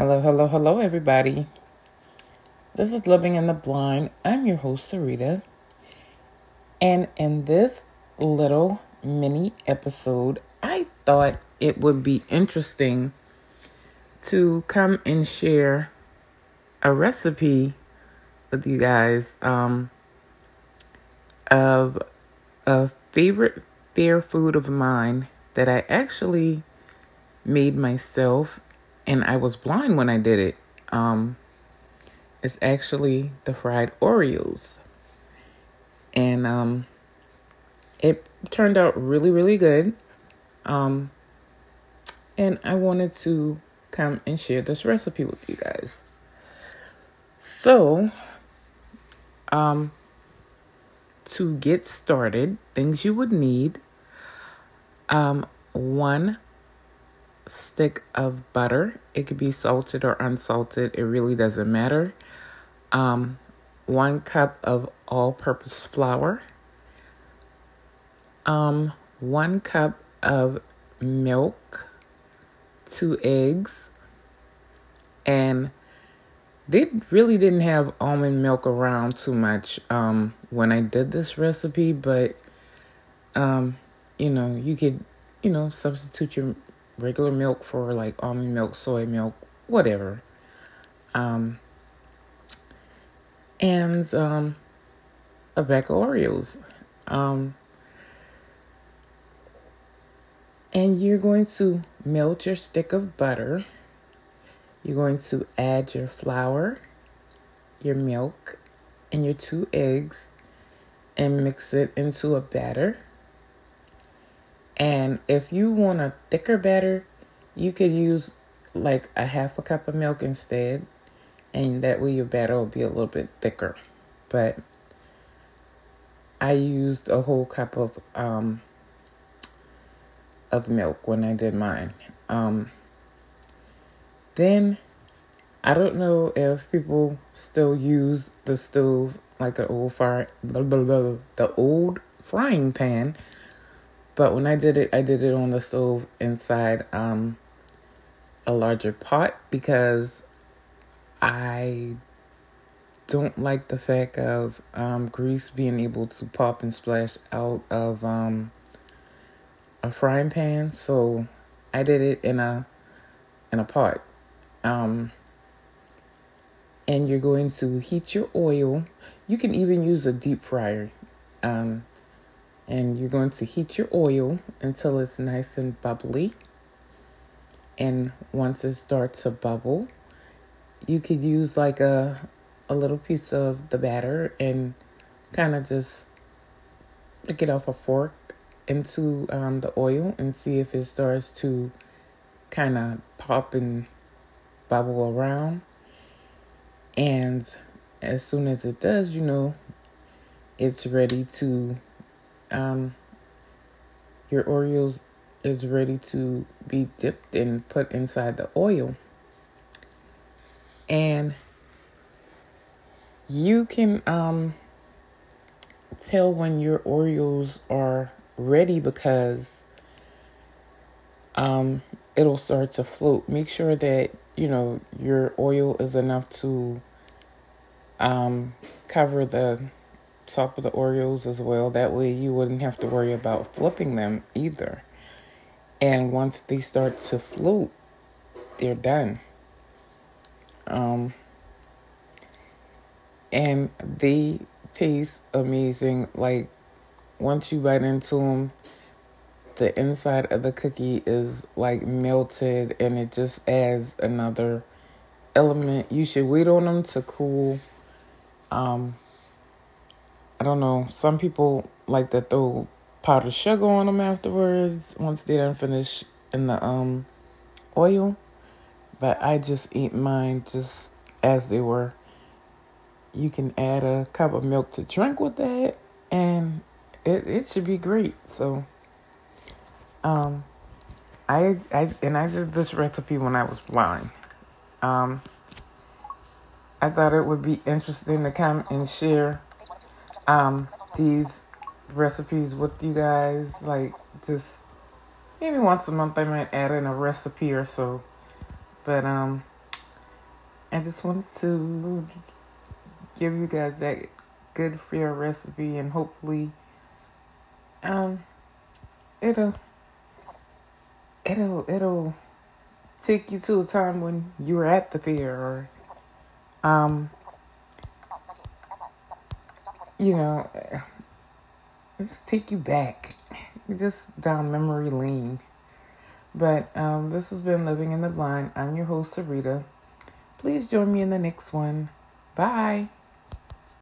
Hello, hello, hello, everybody. This is Living in the Blind. I'm your host, Sarita. And in this little mini episode, I thought it would be interesting to come and share a recipe with you guys um, of a favorite fair food of mine that I actually made myself and I was blind when I did it. Um, it's actually the fried Oreos. And um, it turned out really, really good. Um, and I wanted to come and share this recipe with you guys. So, um, to get started, things you would need um, one stick of butter. It could be salted or unsalted, it really doesn't matter. Um, one cup of all purpose flour, um, one cup of milk, two eggs, and they really didn't have almond milk around too much um, when I did this recipe, but um, you know, you could, you know, substitute your regular milk for like almond milk, soy milk, whatever. Um, and um, a bag of Oreos. Um, and you're going to melt your stick of butter. You're going to add your flour, your milk, and your two eggs and mix it into a batter. And if you want a thicker batter, you could use like a half a cup of milk instead. And that way your batter will be a little bit thicker. But I used a whole cup of um, of milk when I did mine. Um, then I don't know if people still use the stove like an old fire, the old frying pan. But when I did it, I did it on the stove inside um, a larger pot because I don't like the fact of um, grease being able to pop and splash out of um, a frying pan. So I did it in a in a pot. Um, and you're going to heat your oil. You can even use a deep fryer. Um, and you're going to heat your oil until it's nice and bubbly. And once it starts to bubble, you could use like a a little piece of the batter and kind of just get off a fork into um, the oil and see if it starts to kind of pop and bubble around. And as soon as it does, you know, it's ready to, um, your Oreos is ready to be dipped and put inside the oil. And you can um, tell when your Oreos are ready because um, it'll start to float. Make sure that you know your oil is enough to um, cover the top of the Oreos as well. That way, you wouldn't have to worry about flipping them either. And once they start to float, they're done. Um, and they taste amazing. Like once you bite into them, the inside of the cookie is like melted and it just adds another element. You should wait on them to cool. Um, I don't know. Some people like to throw powdered sugar on them afterwards once they done finish in the um oil. But I just eat mine just as they were. You can add a cup of milk to drink with that and it, it should be great. So um I I and I did this recipe when I was blind. Um I thought it would be interesting to come and share um these recipes with you guys. Like just maybe once a month I might add in a recipe or so. But um I just wanted to give you guys that good fear recipe and hopefully um it'll it'll it'll take you to a time when you were at the fair or um you know just take you back. Just down memory lane. But um this has been living in the blind. I'm your host sarita. Please join me in the next one. Bye